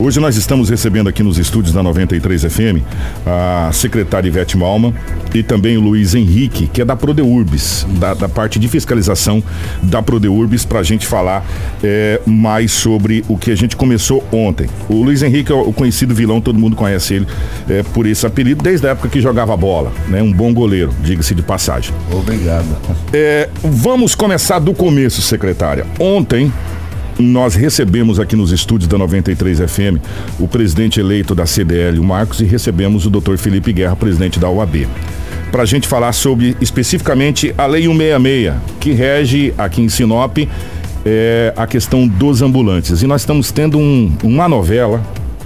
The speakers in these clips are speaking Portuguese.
Hoje nós estamos recebendo aqui nos estúdios da 93 FM a secretária Ivete Malma e também o Luiz Henrique, que é da Prodeurbis, da, da parte de fiscalização da Prodeurbis, para a gente falar é, mais sobre o que a gente começou ontem. O Luiz Henrique é o conhecido vilão, todo mundo conhece ele é, por esse apelido desde a época que jogava bola, né? Um bom goleiro, diga-se de passagem. Obrigado. É, vamos começar do começo, secretária. Ontem nós recebemos aqui nos estúdios da 93 FM o presidente eleito da CDL, o Marcos, e recebemos o doutor Felipe Guerra, presidente da UAB. Para a gente falar sobre especificamente a Lei 166, que rege aqui em Sinop é, a questão dos ambulantes. E nós estamos tendo um, uma novela,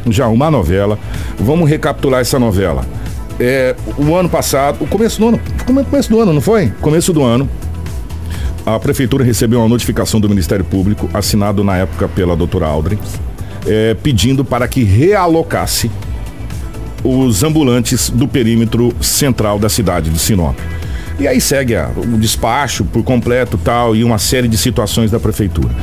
já uma novela. Vamos recapitular essa novela. É, o ano passado, o começo do ano, começo do ano, não foi? Começo do ano, a prefeitura recebeu uma notificação do Ministério Público, assinado na época pela doutora Aldrin, é, pedindo para que realocasse os ambulantes do perímetro central da cidade de Sinop. E aí segue a, o despacho por completo tal e uma série de situações da prefeitura.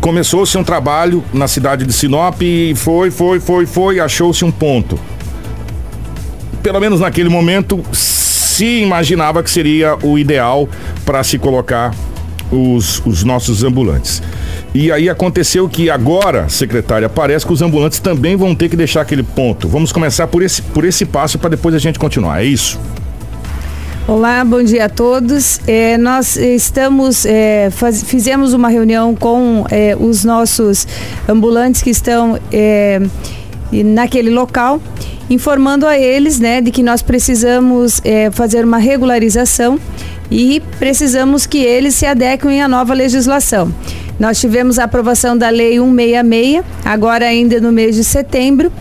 Começou-se um trabalho na cidade de Sinop e foi, foi, foi, foi, achou-se um ponto. Pelo menos naquele momento, se imaginava que seria o ideal para se colocar os, os nossos ambulantes. E aí aconteceu que agora, secretária, parece que os ambulantes também vão ter que deixar aquele ponto. Vamos começar por esse, por esse passo para depois a gente continuar. É isso? Olá, bom dia a todos. É, nós estamos, é, faz, fizemos uma reunião com é, os nossos ambulantes que estão é, naquele local informando a eles né, de que nós precisamos é, fazer uma regularização e precisamos que eles se adequem à nova legislação. Nós tivemos a aprovação da Lei 166, agora ainda no mês de setembro.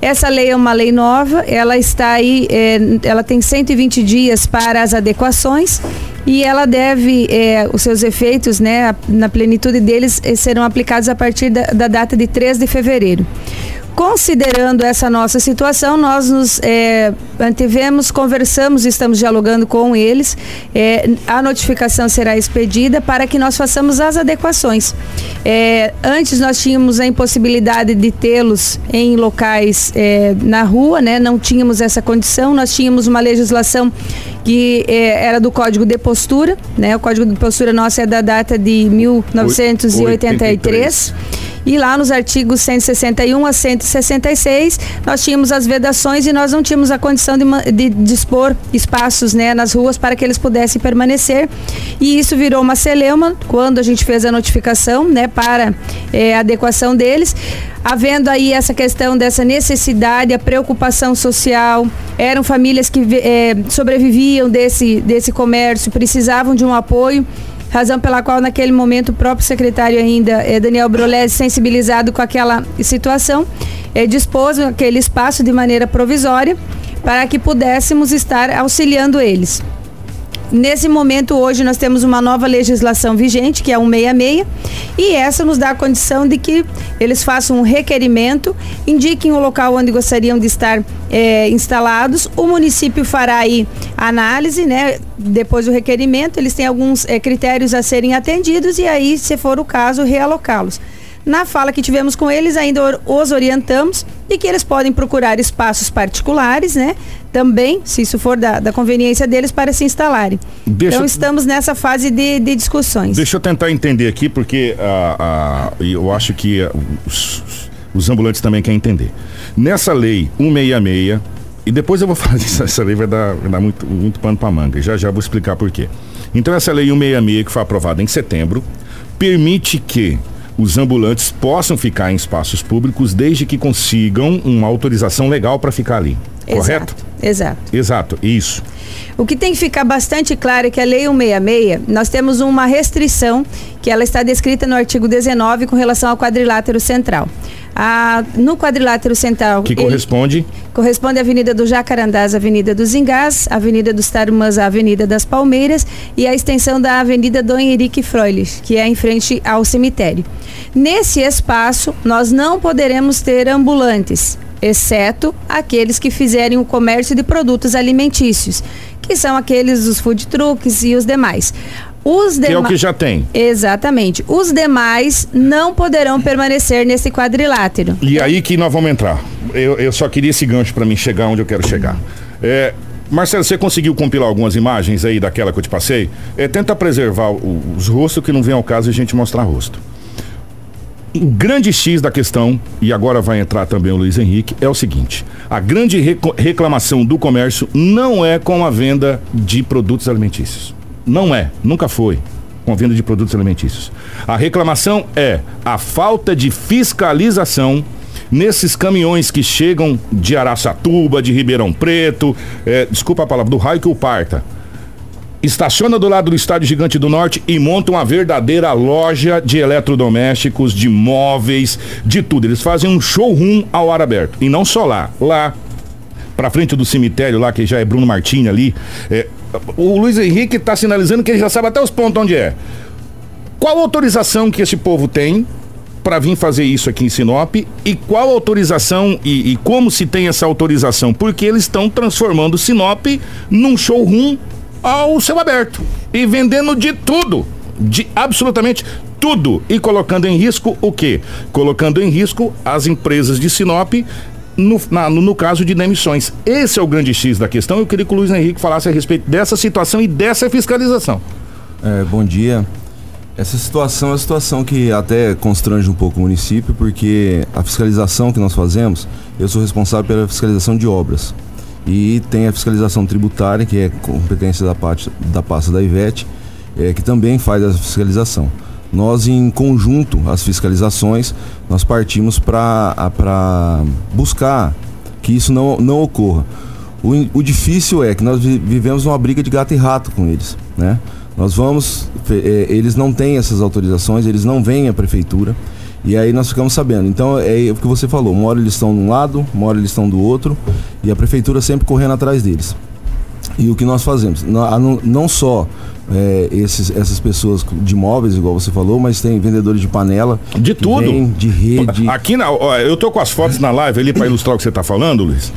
Essa lei é uma lei nova, ela está aí, é, ela tem 120 dias para as adequações e ela deve, é, os seus efeitos, né, na plenitude deles, eh, serão aplicados a partir da, da data de 3 de fevereiro. Considerando essa nossa situação, nós nos é, antivemos, conversamos, estamos dialogando com eles. É, a notificação será expedida para que nós façamos as adequações. É, antes nós tínhamos a impossibilidade de tê-los em locais é, na rua, né? não tínhamos essa condição, nós tínhamos uma legislação que é, era do Código de Postura, né? o Código de Postura nosso é da data de 1983. 83. E lá nos artigos 161 a 166, nós tínhamos as vedações e nós não tínhamos a condição de, de dispor espaços né, nas ruas para que eles pudessem permanecer. E isso virou uma celeuma quando a gente fez a notificação né, para é, adequação deles havendo aí essa questão dessa necessidade, a preocupação social, eram famílias que é, sobreviviam desse, desse comércio, precisavam de um apoio razão pela qual naquele momento o próprio secretário ainda, eh, Daniel Brolese, sensibilizado com aquela situação, eh, dispôs aquele espaço de maneira provisória para que pudéssemos estar auxiliando eles. Nesse momento, hoje, nós temos uma nova legislação vigente, que é a 166, e essa nos dá a condição de que eles façam um requerimento, indiquem o local onde gostariam de estar é, instalados. O município fará aí a análise, né? Depois do requerimento, eles têm alguns é, critérios a serem atendidos e aí, se for o caso, realocá-los. Na fala que tivemos com eles, ainda os orientamos de que eles podem procurar espaços particulares, né? Também, se isso for da, da conveniência deles, para se instalarem. Deixa, então, estamos nessa fase de, de, discussões. Deixa eu tentar entender aqui, porque uh, uh, eu acho que uh, os, os ambulantes também querem entender. Nessa lei 166, e depois eu vou falar disso, essa lei vai dar, vai dar muito, muito pano para manga, já já vou explicar por quê. Então, essa lei 166, que foi aprovada em setembro, permite que os ambulantes possam ficar em espaços públicos desde que consigam uma autorização legal para ficar ali. Exato, correto? Exato. Exato, isso. O que tem que ficar bastante claro é que a Lei 166, nós temos uma restrição que ela está descrita no artigo 19 com relação ao quadrilátero central. No quadrilátero central. Que corresponde? Corresponde à Avenida do Jacarandás, Avenida dos Ingás, Avenida dos Tarumãs, Avenida das Palmeiras e a extensão da Avenida Dom Henrique Froilich, que é em frente ao cemitério. Nesse espaço, nós não poderemos ter ambulantes, exceto aqueles que fizerem o comércio de produtos alimentícios, que são aqueles dos food trucks e os demais. Os Que é o que já tem. Exatamente. Os demais não poderão permanecer nesse quadrilátero. E aí que nós vamos entrar. Eu, eu só queria esse gancho para mim chegar onde eu quero chegar. É, Marcelo, você conseguiu compilar algumas imagens aí daquela que eu te passei? É, tenta preservar o- os rostos que não vem ao caso a gente mostrar rosto. O grande X da questão, e agora vai entrar também o Luiz Henrique, é o seguinte: a grande reclamação do comércio não é com a venda de produtos alimentícios. Não é, nunca foi com a venda de produtos alimentícios. A reclamação é a falta de fiscalização nesses caminhões que chegam de Araçatuba, de Ribeirão Preto, é, desculpa a palavra, do raio que o parta estaciona do lado do Estádio Gigante do Norte e monta uma verdadeira loja de eletrodomésticos, de móveis, de tudo. Eles fazem um showroom ao ar aberto. E não só lá, lá pra frente do cemitério lá, que já é Bruno Martini ali, é, o Luiz Henrique tá sinalizando que ele já sabe até os pontos onde é. Qual autorização que esse povo tem para vir fazer isso aqui em Sinop e qual autorização e, e como se tem essa autorização? Porque eles estão transformando Sinop num showroom ao céu aberto e vendendo de tudo, de absolutamente tudo e colocando em risco o quê? Colocando em risco as empresas de Sinop no, na- no, caso de demissões. Esse é o grande X da questão. Eu queria que o Luiz Henrique falasse a respeito dessa situação e dessa fiscalização. É, bom dia. Essa situação é uma situação que até constrange um pouco o município, porque a fiscalização que nós fazemos, eu sou responsável pela fiscalização de obras. E tem a fiscalização tributária, que é competência da, parte, da pasta da Ivete, é, que também faz a fiscalização. Nós, em conjunto, as fiscalizações, nós partimos para buscar que isso não, não ocorra. O, o difícil é que nós vi- vivemos uma briga de gato e rato com eles, né? Nós vamos, eh, eles não têm essas autorizações, eles não vêm à prefeitura e aí nós ficamos sabendo. Então é o que você falou, uma hora eles estão de um lado, uma hora eles estão do outro e a prefeitura sempre correndo atrás deles. E o que nós fazemos? Não, não só eh, esses, essas pessoas de imóveis, igual você falou, mas tem vendedores de panela. De tudo. vêm De rede. Aqui, na, ó, eu tô com as fotos na live ali para ilustrar o que você tá falando, Luiz.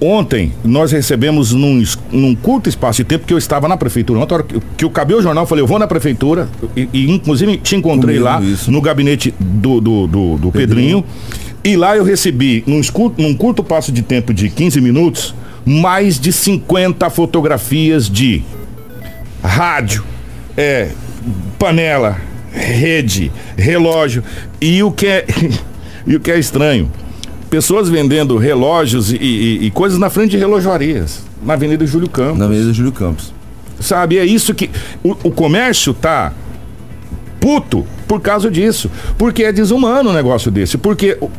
Ontem nós recebemos num, num curto espaço de tempo que eu estava na prefeitura. Ontem, que, que eu acabei o jornal, eu falei, eu vou na prefeitura. E, e, inclusive te encontrei Comigo, lá isso. no gabinete do, do, do, do Pedrinho. E lá eu recebi, num, num curto passo de tempo de 15 minutos, mais de 50 fotografias de rádio, é, panela, rede, relógio. E o que é, e o que é estranho, pessoas vendendo relógios e, e- e coisas na frente de relojoarias, na Avenida Júlio Campos. Na Avenida Júlio Campos. Sabe, é isso que o, o comércio tá puto por causa disso, porque é desumano um negócio desse, porque o-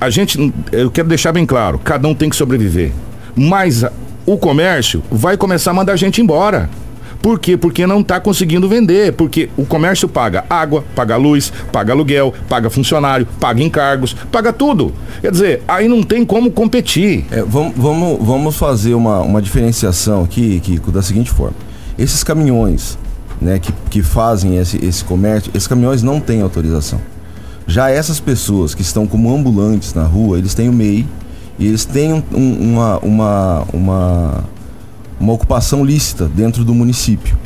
a gente, eu quero deixar bem claro, cada um tem que sobreviver, mas o comércio vai começar a mandar gente embora. Por quê? Porque não está conseguindo vender. Porque o comércio paga água, paga luz, paga aluguel, paga funcionário, paga encargos, paga tudo. Quer dizer, aí não tem como competir. É, vamos, vamos, vamos fazer uma, uma diferenciação aqui, Kiko, da seguinte forma. Esses caminhões né, que, que fazem esse, esse comércio, esses caminhões não têm autorização. Já essas pessoas que estão como ambulantes na rua, eles têm o MEI e eles têm um- um- uma, uma, uma, uma ocupação lícita dentro do município.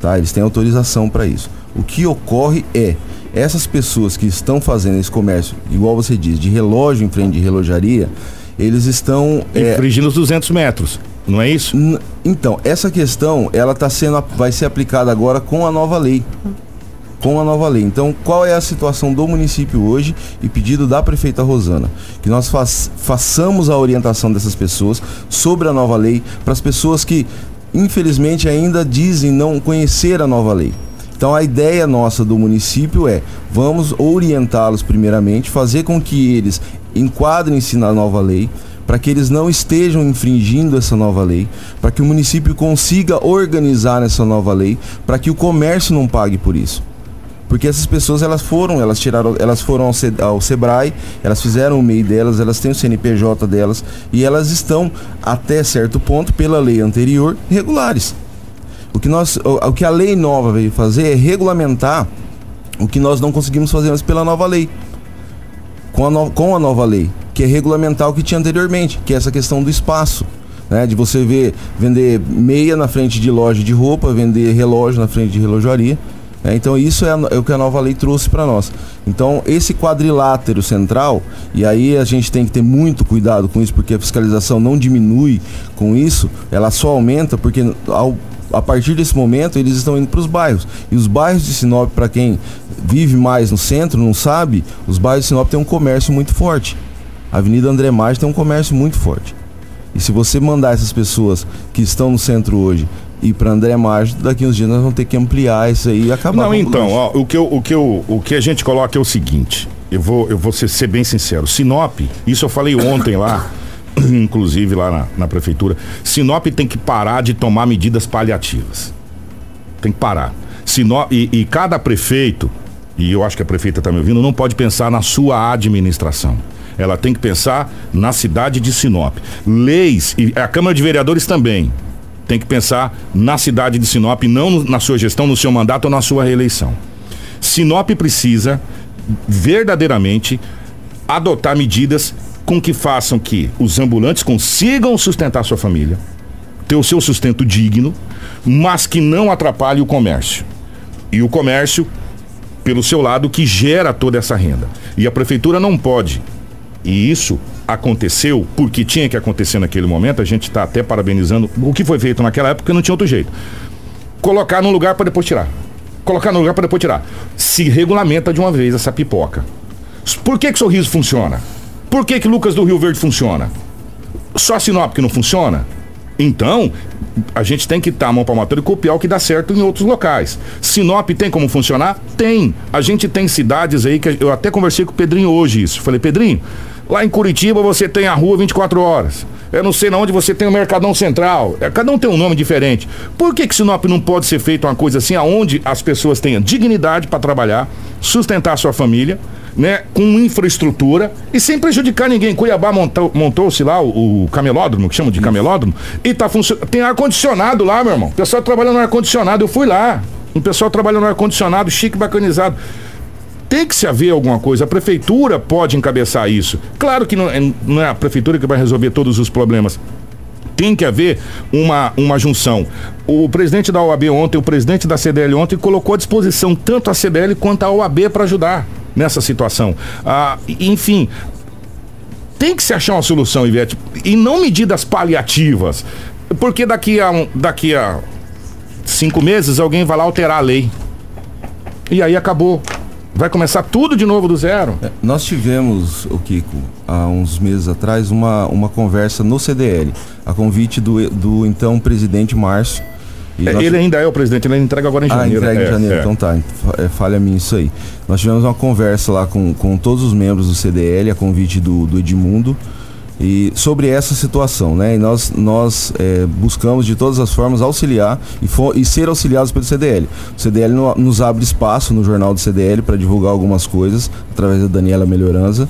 Tá? Eles têm autorização para isso. O que ocorre é, essas pessoas que estão fazendo esse comércio, igual você diz, de relógio em frente de relojaria, eles estão... é, Infringindo os 200 metros, não é isso? Então, essa questão, ela tá sendo, vai ser aplicada agora com a nova lei. Com a nova lei. Então, qual é a situação do município hoje e pedido da prefeita Rosana? Que nós faç- façamos a orientação dessas pessoas sobre a nova lei para as pessoas que, infelizmente, ainda dizem não conhecer a nova lei. Então a ideia nossa do município é vamos orientá-los primeiramente, fazer com que eles enquadrem-se na nova lei, para que eles não estejam infringindo essa nova lei, para que o município consiga organizar essa nova lei, para que o comércio não pague por isso. Porque essas pessoas elas foram, elas tiraram, elas foram ao, Ce- ao Sebrae, elas fizeram o MEI delas, elas têm o CNPJ delas e elas estão até certo ponto pela lei anterior regulares. O que nós, o, o que a lei nova veio fazer é regulamentar o que nós não conseguimos fazer antes pela nova lei. Com a, no- com a nova lei, que é regulamentar o que tinha anteriormente, que é essa questão do espaço. né? De você ver vender meia na frente de loja de roupa, vender relógio na frente de relojaria. É, então isso é, é, o que a nova lei trouxe para nós. Então esse quadrilátero central, e aí a gente tem que ter muito cuidado com isso, porque a fiscalização não diminui com isso, ela só aumenta porque ao, a partir desse momento eles estão indo para os bairros. E os bairros de Sinop, para quem vive mais no centro, não sabe, os bairros de Sinop têm um comércio muito forte. A Avenida André Maggi tem um comércio muito forte. E se você mandar essas pessoas que estão no centro hoje ir para André Mágico, daqui uns dias nós vamos ter que ampliar isso aí e acabar. Não, então, ó, o que, eu, o, que eu, o que a gente coloca é o seguinte, eu vou, eu vou ser, ser bem sincero, Sinop, isso eu falei ontem lá, inclusive lá na, na prefeitura, Sinop tem que parar de tomar medidas paliativas. Tem que parar. Sinop, e, e cada prefeito, e eu acho que a prefeita está me ouvindo, não pode pensar na sua administração. Ela tem que pensar na cidade de Sinop. Leis, e a Câmara de Vereadores também tem que pensar na cidade de Sinop, não na sua gestão, no seu mandato ou na sua reeleição. Sinop precisa verdadeiramente adotar medidas com que façam que os ambulantes consigam sustentar sua família, ter o seu sustento digno, mas que não atrapalhe o comércio. E o comércio, pelo seu lado, que gera toda essa renda. E a prefeitura não pode e isso aconteceu porque tinha que acontecer naquele momento, a gente está até parabenizando o que foi feito naquela época, não tinha outro jeito. Colocar num lugar para depois tirar. Colocar num lugar para depois tirar. Se regulamenta de uma vez essa pipoca. Por que que Sorriso funciona? Por que que Lucas do Rio Verde funciona? Só Sinop que não funciona? Então, a gente tem que estar tá mão palmatória e copiar o que dá certo em outros locais. Sinop tem como funcionar? Tem. A gente tem cidades aí que eu até conversei com o Pedrinho hoje isso. Falei, Pedrinho, Lá em Curitiba você tem a rua 24 horas. Eu não sei na onde você tem o Mercadão Central. É, cada um tem um nome diferente. Por que, que Sinop não pode ser feito uma coisa assim, aonde as pessoas tenham dignidade para trabalhar, sustentar a sua família, né, com infraestrutura e sem prejudicar ninguém. Cuiabá montou-se montou lá o, o, camelódromo, que chamam de camelódromo, e tá funcionando. Tem ar-condicionado lá, meu irmão. O pessoal trabalhando no ar-condicionado. Eu fui lá. O pessoal trabalhando no ar-condicionado, chique, bacanizado tem que se haver alguma coisa. A prefeitura pode encabeçar isso. Claro que não é, não é a prefeitura que vai resolver todos os problemas tem que haver uma, uma junção. O presidente da OAB ontem, o presidente da CDL ontem, colocou à disposição tanto a CDL quanto a OAB para ajudar nessa situação. Ah, enfim, tem que se achar uma solução, Ivete, e não medidas paliativas, porque daqui a, daqui a cinco meses alguém vai lá alterar a lei. E aí acabou. Vai começar tudo de novo do zero? É, nós tivemos, o Kiko, há uns meses atrás, uma, uma conversa no CDL, a convite do, do então presidente Márcio. É, nós... Ele ainda é o presidente, ele entrega agora em ah, janeiro. Ah, entrega em é, janeiro, é. então tá. É, falha minha isso aí. Nós tivemos uma conversa lá com, com todos os membros do CDL, a convite do, do Edmundo e sobre essa situação, né? E nós, nós é, buscamos de todas as formas auxiliar e, for, e ser auxiliados pelo CDL. O CDL no, nos abre espaço no jornal do CDL para divulgar algumas coisas através da Daniela Melhorança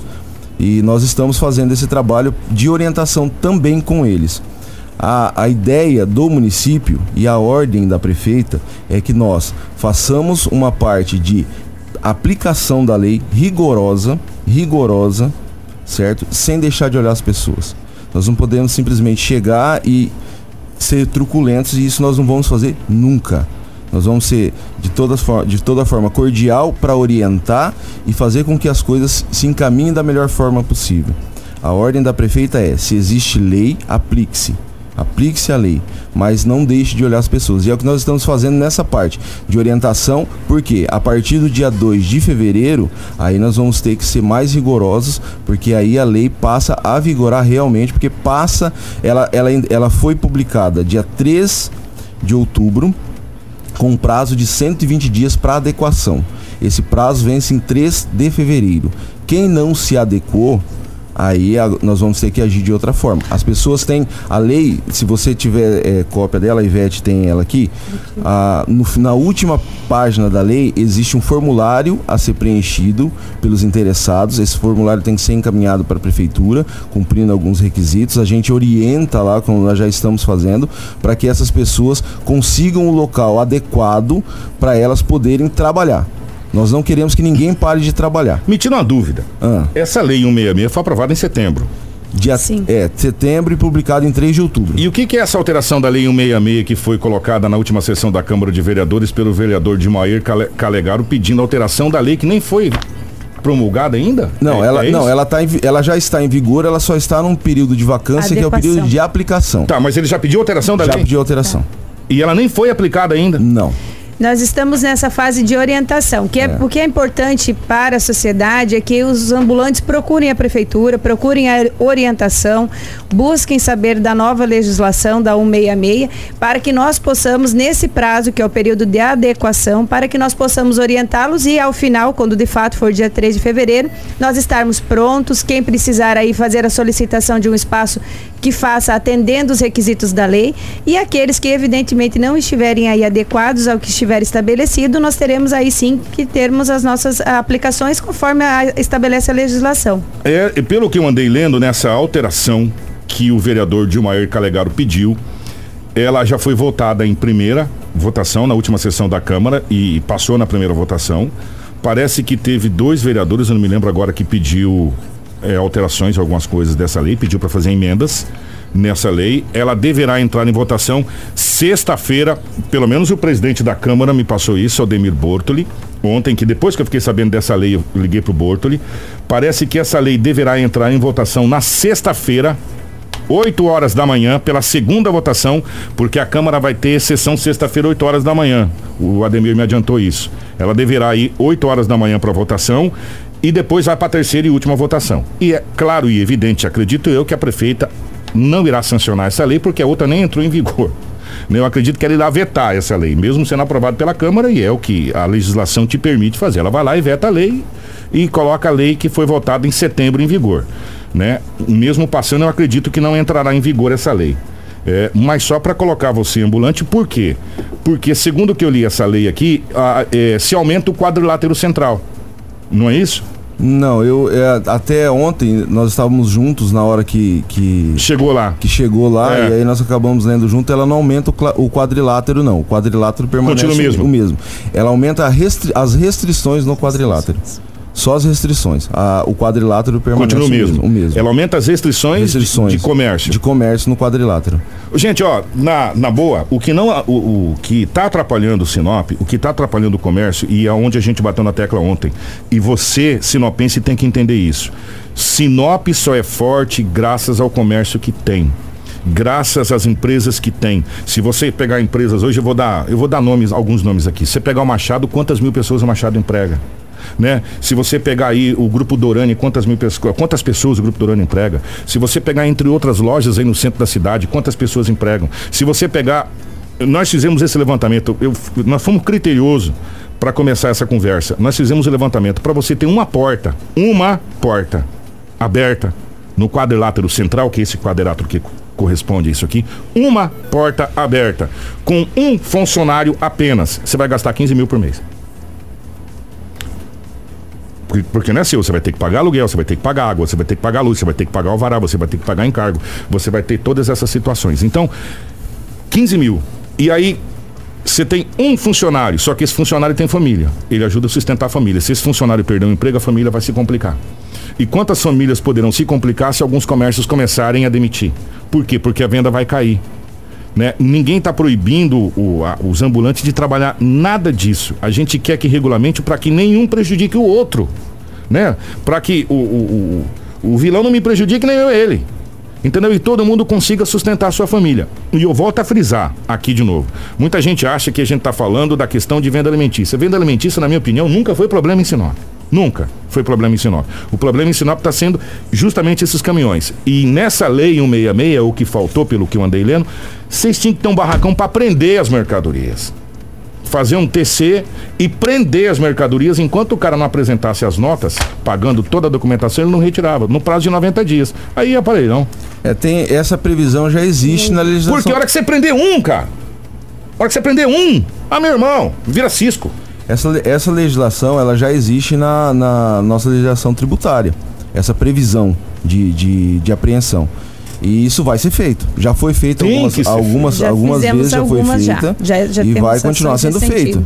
e nós estamos fazendo esse trabalho de orientação também com eles. A, a ideia do município e a ordem da prefeita é que nós façamos uma parte de aplicação da lei rigorosa, rigorosa, certo? Sem deixar de olhar as pessoas. Nós não podemos simplesmente chegar e ser truculentos e isso nós não vamos fazer nunca. Nós vamos ser de toda, de toda forma cordial para orientar e fazer com que as coisas se encaminhem da melhor forma possível. A ordem da prefeita é: se existe lei, aplique-se. Aplique-se a lei, mas não deixe de olhar as pessoas. E é o que nós estamos fazendo nessa parte de orientação, porque a partir do dia 2 de fevereiro, aí nós vamos ter que ser mais rigorosos, porque aí a lei passa a vigorar realmente, porque passa, ela, ela, ela foi publicada dia 3 de outubro, com um prazo de 120 dias para adequação. Esse prazo vence em 3 de fevereiro. Quem não se adequou, aí a, nós vamos ter que agir de outra forma. As pessoas têm a lei, se você tiver é, cópia dela, a Ivete tem ela aqui, a, no, na última página da lei existe um formulário a ser preenchido pelos interessados. Esse formulário tem que ser encaminhado para a prefeitura, cumprindo alguns requisitos. A gente orienta lá, como nós já estamos fazendo, para que essas pessoas consigam o local adequado para elas poderem trabalhar. Nós não queremos que ninguém pare de trabalhar. Me tira uma dúvida. Ah. Essa lei 166 foi aprovada em setembro. dia é, setembro e publicado em 3 de outubro. E o que, que, é essa alteração da Lei 166 que foi colocada na última sessão da Câmara de Vereadores pelo vereador Dimair Calegaro pedindo alteração da lei que nem foi promulgada ainda? Não, é, ela, é não ela, tá em, ela já está em vigor, ela só está num período de vacância Adequação. que é o período de aplicação. Tá, mas ele já pediu alteração da já lei? Já pediu alteração. Tá. E ela nem foi aplicada ainda? Não. Nós estamos nessa fase de orientação, que é, é. o que é importante para a sociedade é que os ambulantes procurem a prefeitura, procurem a orientação, busquem saber da nova legislação da 166, para que nós possamos, nesse prazo, que é o período de adequação, para que nós possamos orientá-los e ao final, quando de fato for dia 3 de fevereiro, nós estarmos prontos, quem precisar aí fazer a solicitação de um espaço que faça atendendo os requisitos da lei e aqueles que evidentemente não estiverem aí adequados ao que estiver estabelecido, nós teremos aí sim que termos as nossas aplicações conforme a, estabelece a legislação. É, pelo que eu andei lendo nessa alteração que o vereador Dilmair Calegaro pediu, ela já foi votada em primeira votação na última sessão da Câmara e passou na primeira votação. Parece que teve dois vereadores, eu não me lembro agora, que pediu é, alterações, algumas coisas dessa lei, pediu para fazer emendas nessa lei. Ela deverá entrar em votação sexta-feira. Pelo menos o presidente da Câmara me passou isso, Aldemir Bortoli, ontem, que depois que eu fiquei sabendo dessa lei, eu liguei para o Bortoli. Parece que essa lei deverá entrar em votação na sexta-feira. 8 horas da manhã, pela segunda votação, porque a Câmara vai ter sessão sexta-feira, 8 horas da manhã. O Ademir me adiantou isso. Ela deverá ir 8 horas da manhã para votação e depois vai para a terceira e última votação. E é claro e evidente, acredito eu, que a prefeita não irá sancionar essa lei porque a outra nem entrou em vigor. Eu acredito que ela irá vetar essa lei, mesmo sendo aprovada pela Câmara, e é o que a legislação te permite fazer. Ela vai lá e veta a lei e coloca a lei que foi votada em setembro em vigor. Né? Mesmo passando, eu acredito que não entrará em vigor essa lei. É, mas só para colocar você ambulante, por quê? Porque, segundo que eu li essa lei aqui, a, é, se aumenta o quadrilátero central. Não é isso? Não, eu é, até ontem nós estávamos juntos na hora que, que chegou lá. Que chegou lá é. e aí nós acabamos lendo junto. Ela não aumenta o, o quadrilátero não. O quadrilátero permanece Continua mesmo. o mesmo. Ela aumenta restri as restrições no quadrilátero. Só as restrições. A, o quadrilátero permanece Continua o mesmo. o mesmo. Ela aumenta as restrições, restrições de, de, comércio. De comércio no quadrilátero. Gente, ó, na, na boa, o que não o, o que está atrapalhando o Sinop, o que está atrapalhando o comércio e aonde a gente bateu na tecla ontem. E você, sinopense, tem que entender isso. Sinop só é forte graças ao comércio que tem graças às empresas que tem. Se você pegar empresas hoje, eu vou dar, eu vou dar nomes, alguns nomes aqui. Se você pegar o Machado, quantas mil pessoas o Machado emprega? Né? Se você pegar aí o grupo Dorani, quantas mil pessoas, quantas pessoas o grupo Dorani emprega? Se você pegar entre outras lojas aí no centro da cidade, quantas pessoas empregam? Se você pegar nós fizemos esse levantamento, eu, nós fomos criteriosos para começar essa conversa. Nós fizemos o levantamento para você ter uma porta, uma porta aberta no quadrilátero central, que é esse quadrilátero que corresponde a isso aqui, uma porta aberta com um funcionário apenas. Você vai gastar 15 mil por mês. Porque, porque não é seu, você vai ter que pagar aluguel, você vai ter que pagar água, você vai ter que pagar luz, você vai ter que pagar o alvará, você vai ter que pagar encargo, você vai ter todas essas situações. Então, 15 mil. E aí, você tem um funcionário, só que esse funcionário tem família. Ele ajuda a sustentar a família. Se esse funcionário perder um emprego, a família vai se complicar. E quantas famílias poderão se complicar se alguns comércios começarem a demitir? Por quê? Porque a venda vai cair. Né? Ninguém está proibindo o, a, os ambulantes de trabalhar nada disso. A gente quer que regulamente para que nenhum prejudique o outro. Né? Para que o, o, o, o vilão não me prejudique nem eu ele. Entendeu? E todo mundo consiga sustentar a sua família. E eu volto a frisar aqui de novo. Muita gente acha que a gente está falando da questão de venda alimentícia. Venda alimentícia, na minha opinião, nunca foi problema em Sinop. Nunca foi problema em Sinop. O problema em Sinop está sendo justamente esses caminhões. E nessa lei 166, o que faltou, pelo que eu andei lendo, vocês tinham que ter um barracão para prender as mercadorias. Fazer um TC e prender as mercadorias enquanto o cara não apresentasse as notas, pagando toda a documentação, ele não retirava, no prazo de 90 dias. Aí aparelho, não. É, tem, essa previsão já existe na legislação. Porque a hora que você prender um, cara, a hora que você prender um, ah, meu irmão, vira cisco. Essa, essa legislação ela já existe na, na nossa legislação tributária, essa previsão de, de, de apreensão. E isso vai ser feito. Já foi feito Tem algumas, algumas, já algumas vezes, já foi feita. Já. Já, e vai continuar sendo feito.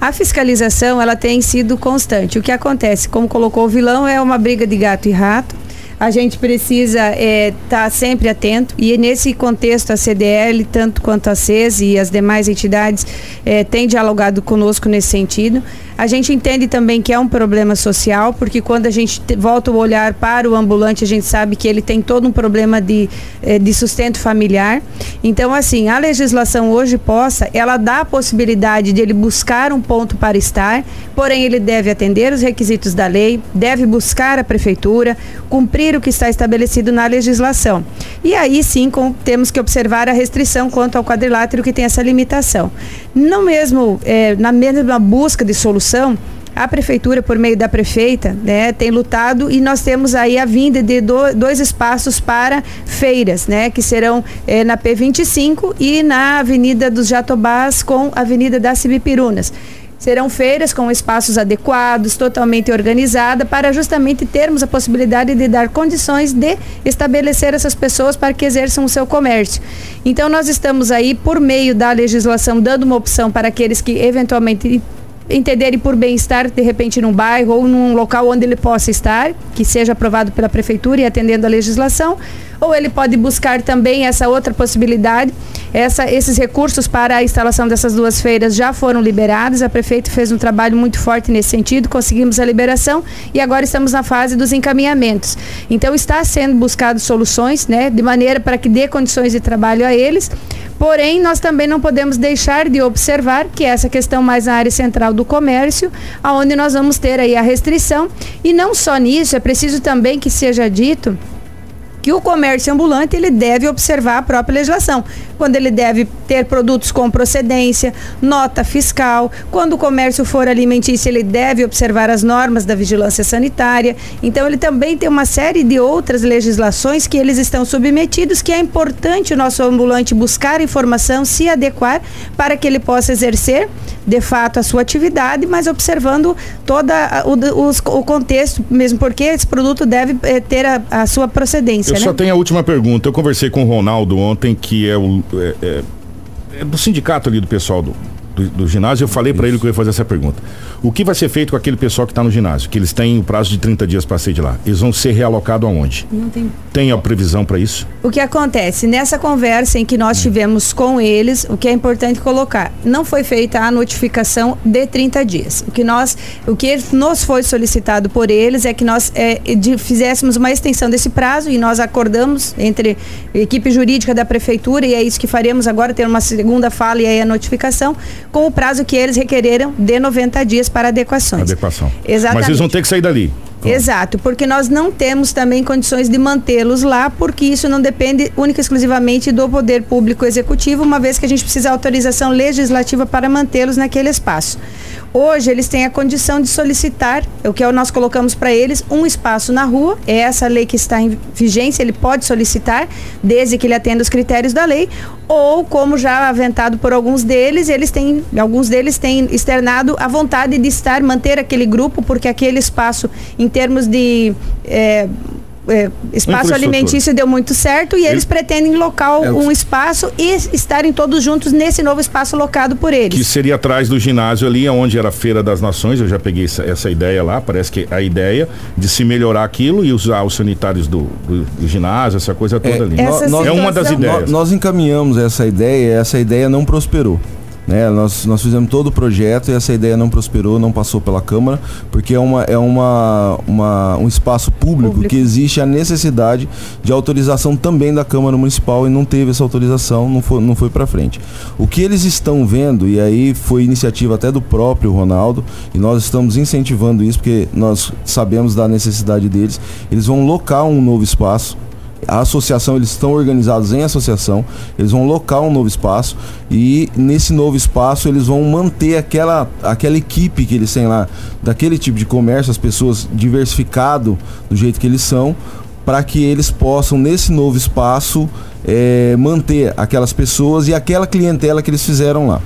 A fiscalização ela tem sido constante. O que acontece, como colocou o vilão, é uma briga de gato e rato a gente precisa estar é, tá sempre atento e nesse contexto a CDL, tanto quanto a CES e as demais entidades, é, têm dialogado conosco nesse sentido. A gente entende também que é um problema social, porque quando a gente volta o olhar para o ambulante, a gente sabe que ele tem todo um problema de, eh, de sustento familiar. Então, assim, a legislação hoje possa, ela dá a possibilidade de ele buscar um ponto para estar, porém ele deve atender os requisitos da lei, deve buscar a prefeitura, cumprir o que está estabelecido na legislação. E aí sim com, temos que observar a restrição quanto ao quadrilátero que tem essa limitação. No mesmo, eh, na mesma busca de solução, a prefeitura, por meio da prefeita, né, tem lutado e nós temos aí a vinda de do, dois espaços para feiras, né, que serão é, na P25 e na Avenida dos Jatobás com a Avenida das Cibipirunas. Serão feiras com espaços adequados, totalmente organizada, para justamente termos a possibilidade de dar condições de estabelecer essas pessoas para que exerçam o seu comércio. Então, nós estamos aí, por meio da legislação, dando uma opção para aqueles que eventualmente entenderem por bem-estar, de repente, num bairro ou num local onde ele possa estar, que seja aprovado pela prefeitura e atendendo a legislação, ou ele pode buscar também essa outra possibilidade. Essa, esses recursos para a instalação dessas duas feiras já foram liberados. A prefeita fez um trabalho muito forte nesse sentido, conseguimos a liberação e agora estamos na fase dos encaminhamentos. Então está sendo buscado soluções, né, de maneira para que dê condições de trabalho a eles. Porém, nós também não podemos deixar de observar que essa questão mais na área central do comércio, aonde nós vamos ter aí a restrição e não só nisso, é preciso também que seja dito que o comércio ambulante ele deve observar a própria legislação, quando ele deve ter produtos com procedência, nota fiscal, quando o comércio for alimentício ele deve observar as normas da vigilância sanitária. Então ele também tem uma série de outras legislações que eles estão submetidos que é importante o nosso ambulante buscar informação, se adequar para que ele possa exercer de fato a sua atividade, mas observando todo o, o, contexto, mesmo porque esse produto deve é, ter a, a sua procedência. Eu né? só tenho a última pergunta. Eu conversei com o Ronaldo ontem, que é o é, é, é do sindicato ali do pessoal do, do, do ginásio. Eu falei para ele que eu ia fazer essa pergunta. O que vai ser feito com aquele pessoal que está no ginásio? Que eles têm o prazo de 30 dias para sair de lá. Eles vão ser realocados aonde? Não tem. Tem a previsão para isso? O que acontece? Nessa conversa em que nós tivemos com eles, o que é importante colocar, não foi feita a notificação de 30 dias. O que nós, o que nos foi solicitado por eles é que nós é, de, fizéssemos uma extensão desse prazo e nós acordamos entre a equipe jurídica da prefeitura e é isso que faremos agora, ter uma segunda fala e aí a notificação, com o prazo que eles requereram de 90 dias para adequações. Adequação. Exatamente. Mas eles vão ter que sair dali. Exato, porque nós não temos também condições de mantê-los lá, porque isso não depende única e exclusivamente do poder público executivo, uma vez que a gente precisa de autorização legislativa para mantê-los naquele espaço. Hoje eles têm a condição de solicitar, o que nós colocamos para eles, um espaço na rua. É essa lei que está em vigência, ele pode solicitar, desde que ele atenda os critérios da lei, ou como já aventado por alguns deles, eles têm, alguns deles têm externado a vontade de estar, manter aquele grupo, porque aquele espaço, em termos de é, é, espaço alimentício deu muito certo e eles pretendem local é, um espaço e estarem todos juntos nesse novo espaço locado por eles. Que seria atrás do ginásio ali, onde era a Feira das Nações, eu já peguei essa, essa ideia lá, parece que a ideia de se melhorar aquilo e usar os sanitários do, do, do ginásio, essa coisa toda é, ali. é uma das ideias. Nós, nós encaminhamos essa ideia, essa ideia não prosperou. Né? Nós, nós fizemos todo o projeto e essa ideia não prosperou, não passou pela Câmara, porque é, uma, é uma, uma, um espaço público, público, que existe a necessidade de autorização também da Câmara Municipal e não teve essa autorização, não foi, não foi para frente. O que eles estão vendo, e aí foi iniciativa até do próprio Ronaldo, e nós estamos incentivando isso porque nós sabemos da necessidade deles, eles vão locar um novo espaço a associação, eles estão organizados em associação, eles vão locar um novo espaço e nesse novo espaço eles vão manter aquela, aquela equipe que eles têm lá, daquele tipo de comércio, as pessoas diversificado do jeito que eles são, para que eles possam, nesse novo espaço, é, manter aquelas pessoas e aquela clientela que eles fizeram lá.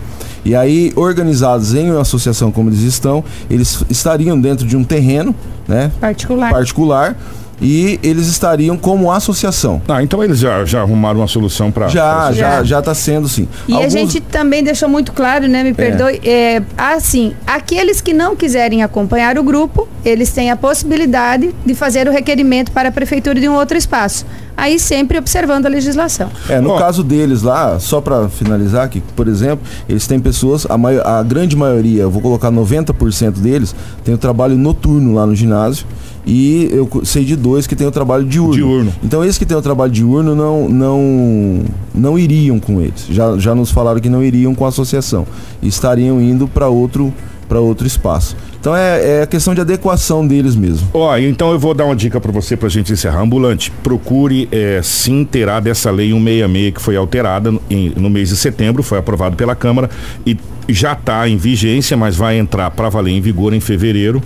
E aí, organizados em uma associação como eles estão, eles estariam dentro de um terreno, né? Particular. Particular e eles estariam como associação. Ah, então eles já, já arrumaram uma solução para. Já, já, já está sendo sim. E Alguns... a gente também deixou muito claro, né? Me é. perdoe. É. É, assim, aqueles que não quiserem acompanhar o grupo, eles têm a possibilidade de fazer o requerimento para a prefeitura de um outro espaço. Aí sempre observando a legislação. É, no oh. caso deles lá, só para finalizar aqui, por exemplo, eles têm pessoas, a, maior, a grande maioria, eu vou colocar 90% deles, tem o trabalho noturno lá no ginásio e eu sei de dois que tem o trabalho diurno. diurno. Então esses que têm o trabalho diurno não, não, não iriam com eles. Já, já nos falaram que não iriam com a associação. E estariam indo para outro, outro espaço. Então é, é questão de adequação deles mesmo. Ó, oh, então eu vou dar uma dica para você pra gente encerrar. Ambulante, procure é, se inteirar dessa lei 166 que foi alterada em, no mês de setembro, foi aprovado pela Câmara e já está em vigência, mas vai entrar para valer em vigor em fevereiro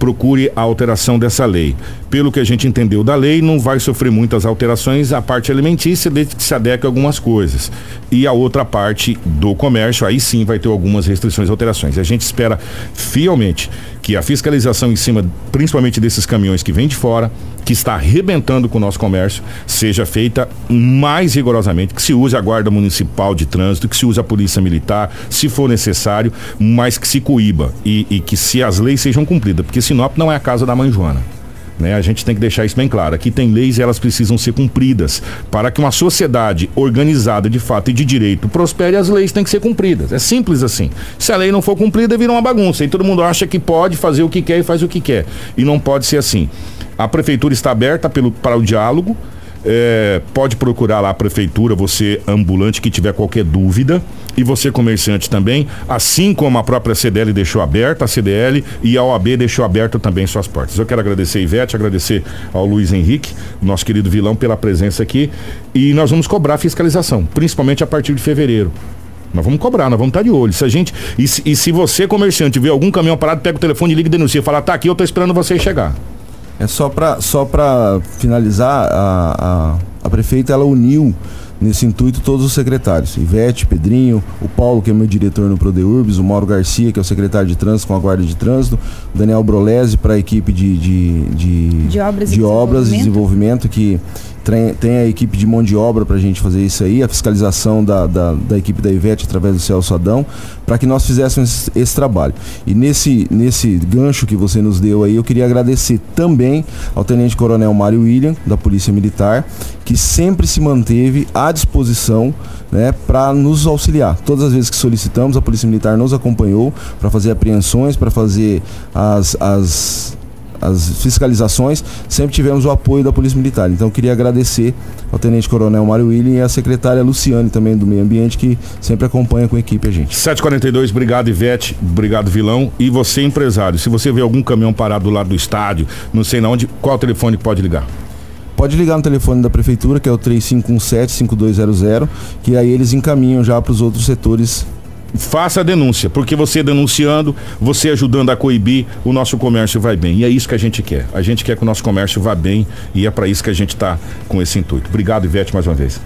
procure a alteração dessa lei. Pelo que a gente entendeu da lei, não vai sofrer muitas alterações a parte alimentícia, desde que se adeque algumas coisas. E a outra parte do comércio, aí sim vai ter algumas restrições e alterações. A gente espera fielmente que a fiscalização em cima, principalmente desses caminhões que vêm de fora, que está arrebentando com o nosso comércio, seja feita mais rigorosamente, que se use a Guarda Municipal de Trânsito, que se use a Polícia Militar, se for necessário, mas que se coíba e, e que se as leis sejam cumpridas, porque Sinop não é a casa da mãe Joana. Né? A gente tem que deixar isso bem claro. Aqui tem leis e elas precisam ser cumpridas. Para que uma sociedade organizada de fato e de direito prospere, as leis têm que ser cumpridas. É simples assim. Se a lei não for cumprida, vira uma bagunça. E todo mundo acha que pode fazer o que quer e faz o que quer. E não pode ser assim. A prefeitura está aberta pelo, para o diálogo. É, pode procurar lá a prefeitura, você ambulante que tiver qualquer dúvida e você comerciante também, assim como a própria CDL deixou aberta, a CDL e a OAB deixou aberta também suas portas. Eu quero agradecer a Ivete, agradecer ao Luiz Henrique, nosso querido vilão, pela presença aqui e nós vamos cobrar fiscalização, principalmente a partir de fevereiro. Nós vamos cobrar, nós vamos estar de olho. Se a gente, e, se, e se você, comerciante, vê algum caminhão parado, pega o telefone, liga e denuncia. Fala, tá aqui, eu estou esperando você chegar. É só para só finalizar, a, a, a prefeita ela uniu nesse intuito todos os secretários, Ivete, Pedrinho, o Paulo, que é meu diretor no Prodeurbis, o Mauro Garcia, que é o secretário de trânsito com a Guarda de Trânsito, o Daniel Brolese para a equipe de, de, de, de obras, de e, obras desenvolvimento. e desenvolvimento, que tem a equipe de mão de obra para a gente fazer isso aí, a fiscalização da, da, da, equipe da Ivete através do Celso Adão, para que nós fizéssemos esse, esse, trabalho. E nesse, nesse gancho que você nos deu aí, eu queria agradecer também ao Tenente Coronel Mário William, da Polícia Militar, que sempre se manteve à disposição né, para nos auxiliar. Todas as vezes que solicitamos, a Polícia Militar nos acompanhou para fazer apreensões, para fazer as, as as fiscalizações, sempre tivemos o apoio da Polícia Militar. Então eu queria agradecer ao Tenente Coronel Mário William e à secretária Luciane também do Meio Ambiente, que sempre acompanha com a equipe a gente. 742, obrigado Ivete, obrigado Vilão. E você, empresário, se você vê algum caminhão parado do lado do estádio, não sei na onde, qual telefone pode ligar? Pode ligar no telefone da prefeitura, que é o 3517-5200, que aí eles encaminham já para os outros setores faça a denúncia, porque você denunciando, você ajudando a coibir, o nosso comércio vai bem. E é isso que a gente quer. A gente quer que o nosso comércio vá bem e é para isso que a gente está com esse intuito. Obrigado, Ivete, mais uma vez.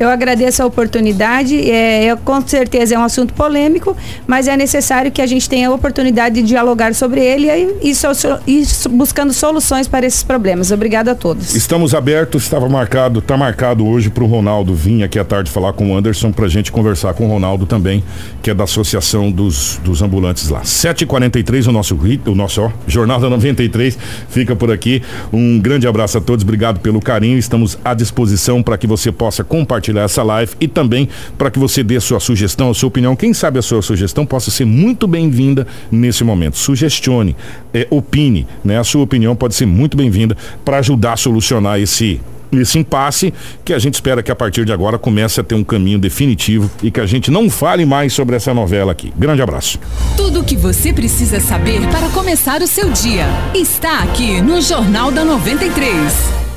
Eu agradeço a oportunidade. É, é, com certeza é um assunto polêmico, mas é necessário que a gente tenha a oportunidade de dialogar sobre ele e, e, e buscando soluções para esses problemas. Obrigado a todos. Estamos abertos, estava marcado, está marcado hoje para o Ronaldo vir aqui à tarde falar com o Anderson para a gente conversar com o Ronaldo também, que é da Associação dos, dos Ambulantes lá. 7h43, o nosso, o nosso ó, Jornal da 93 fica por aqui. Um grande abraço a todos, obrigado pelo carinho. Estamos à disposição para que você possa compartilhar compartilhar essa live e também para que você dê sua sugestão, sua opinião. Quem sabe a sua sugestão possa ser muito bem-vinda nesse momento. Sugestione, é, opine, né? A sua opinião pode ser muito bem-vinda para ajudar a solucionar esse esse impasse que a gente espera que a partir de agora comece a ter um caminho definitivo e que a gente não fale mais sobre essa novela aqui. Grande abraço. Tudo o que você precisa saber para começar o seu dia está aqui no Jornal da 93.